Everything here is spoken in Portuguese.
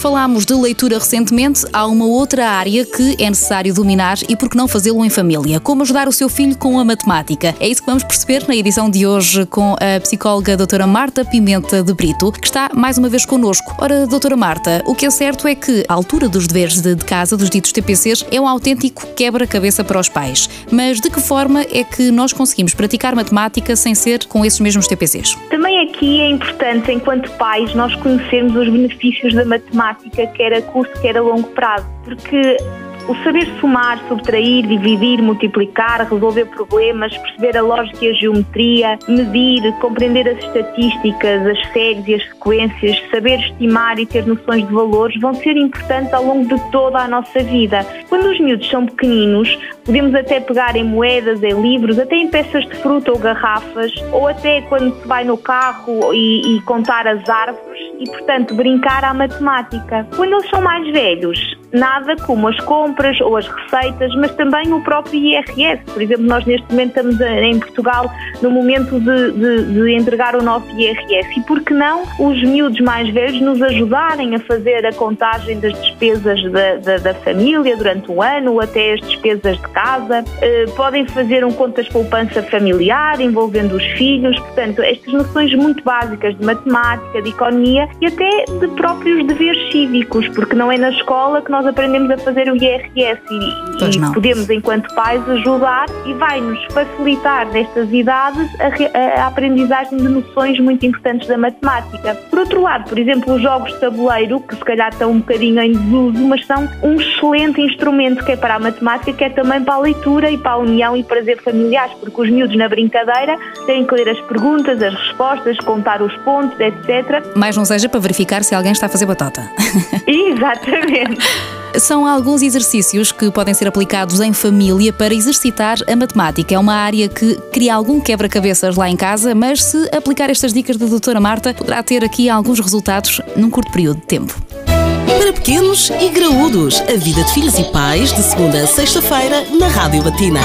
Falámos de leitura recentemente, há uma outra área que é necessário dominar e por que não fazê-lo em família? Como ajudar o seu filho com a matemática? É isso que vamos perceber na edição de hoje com a psicóloga doutora Marta Pimenta de Brito, que está mais uma vez connosco. Ora, doutora Marta, o que é certo é que a altura dos deveres de casa, dos ditos TPCs, é um autêntico quebra-cabeça para os pais. Mas de que forma é que nós conseguimos praticar matemática sem ser com esses mesmos TPCs? Também aqui é importante, enquanto pais, nós conhecermos os benefícios da matemática matemática, quer a curto, quer a longo prazo, porque o saber somar, subtrair, dividir, multiplicar, resolver problemas, perceber a lógica e a geometria, medir, compreender as estatísticas, as séries e as sequências, saber estimar e ter noções de valores vão ser importantes ao longo de toda a nossa vida. Quando os miúdos são pequeninos, podemos até pegar em moedas, em livros, até em peças de fruta ou garrafas, ou até quando se vai no carro e, e contar as árvores e, portanto, brincar à matemática. Quando eles são mais velhos, nada como as compras ou as receitas, mas também o próprio IRS. Por exemplo, nós neste momento estamos em Portugal no momento de, de, de entregar o nosso IRS. E por que não os miúdos mais velhos nos ajudarem a fazer a contagem das despesas da, da, da família durante o ano, até as despesas de casa? Uh, podem fazer um contas poupança familiar envolvendo os filhos. Portanto, estas noções muito básicas de matemática, de economia e até de próprios deveres cívicos, porque não é na escola que nós nós aprendemos a fazer o IRS e, e podemos, enquanto pais, ajudar e vai-nos facilitar nestas idades a, a, aprendizagem de noções muito importantes da matemática. Por outro lado, por exemplo, os jogos de tabuleiro, que se calhar estão um bocadinho em desuso, mas são um excelente instrumento que é para a matemática, que é também para a leitura e para a união e prazer familiares, porque os miúdos na brincadeira têm que ler as perguntas, as respostas, contar os pontos, etc. Mais não seja para verificar se alguém está a fazer batata. Exatamente. São alguns exercícios que podem ser aplicados em família para exercitar a matemática. É uma área que cria algum quebra-cabeças lá em casa, mas se aplicar estas dicas da doutora Marta, poderá ter aqui alguns resultados num curto período de tempo. Para pequenos e graúdos, a vida de filhos e pais, de segunda a sexta-feira, na Rádio Latina.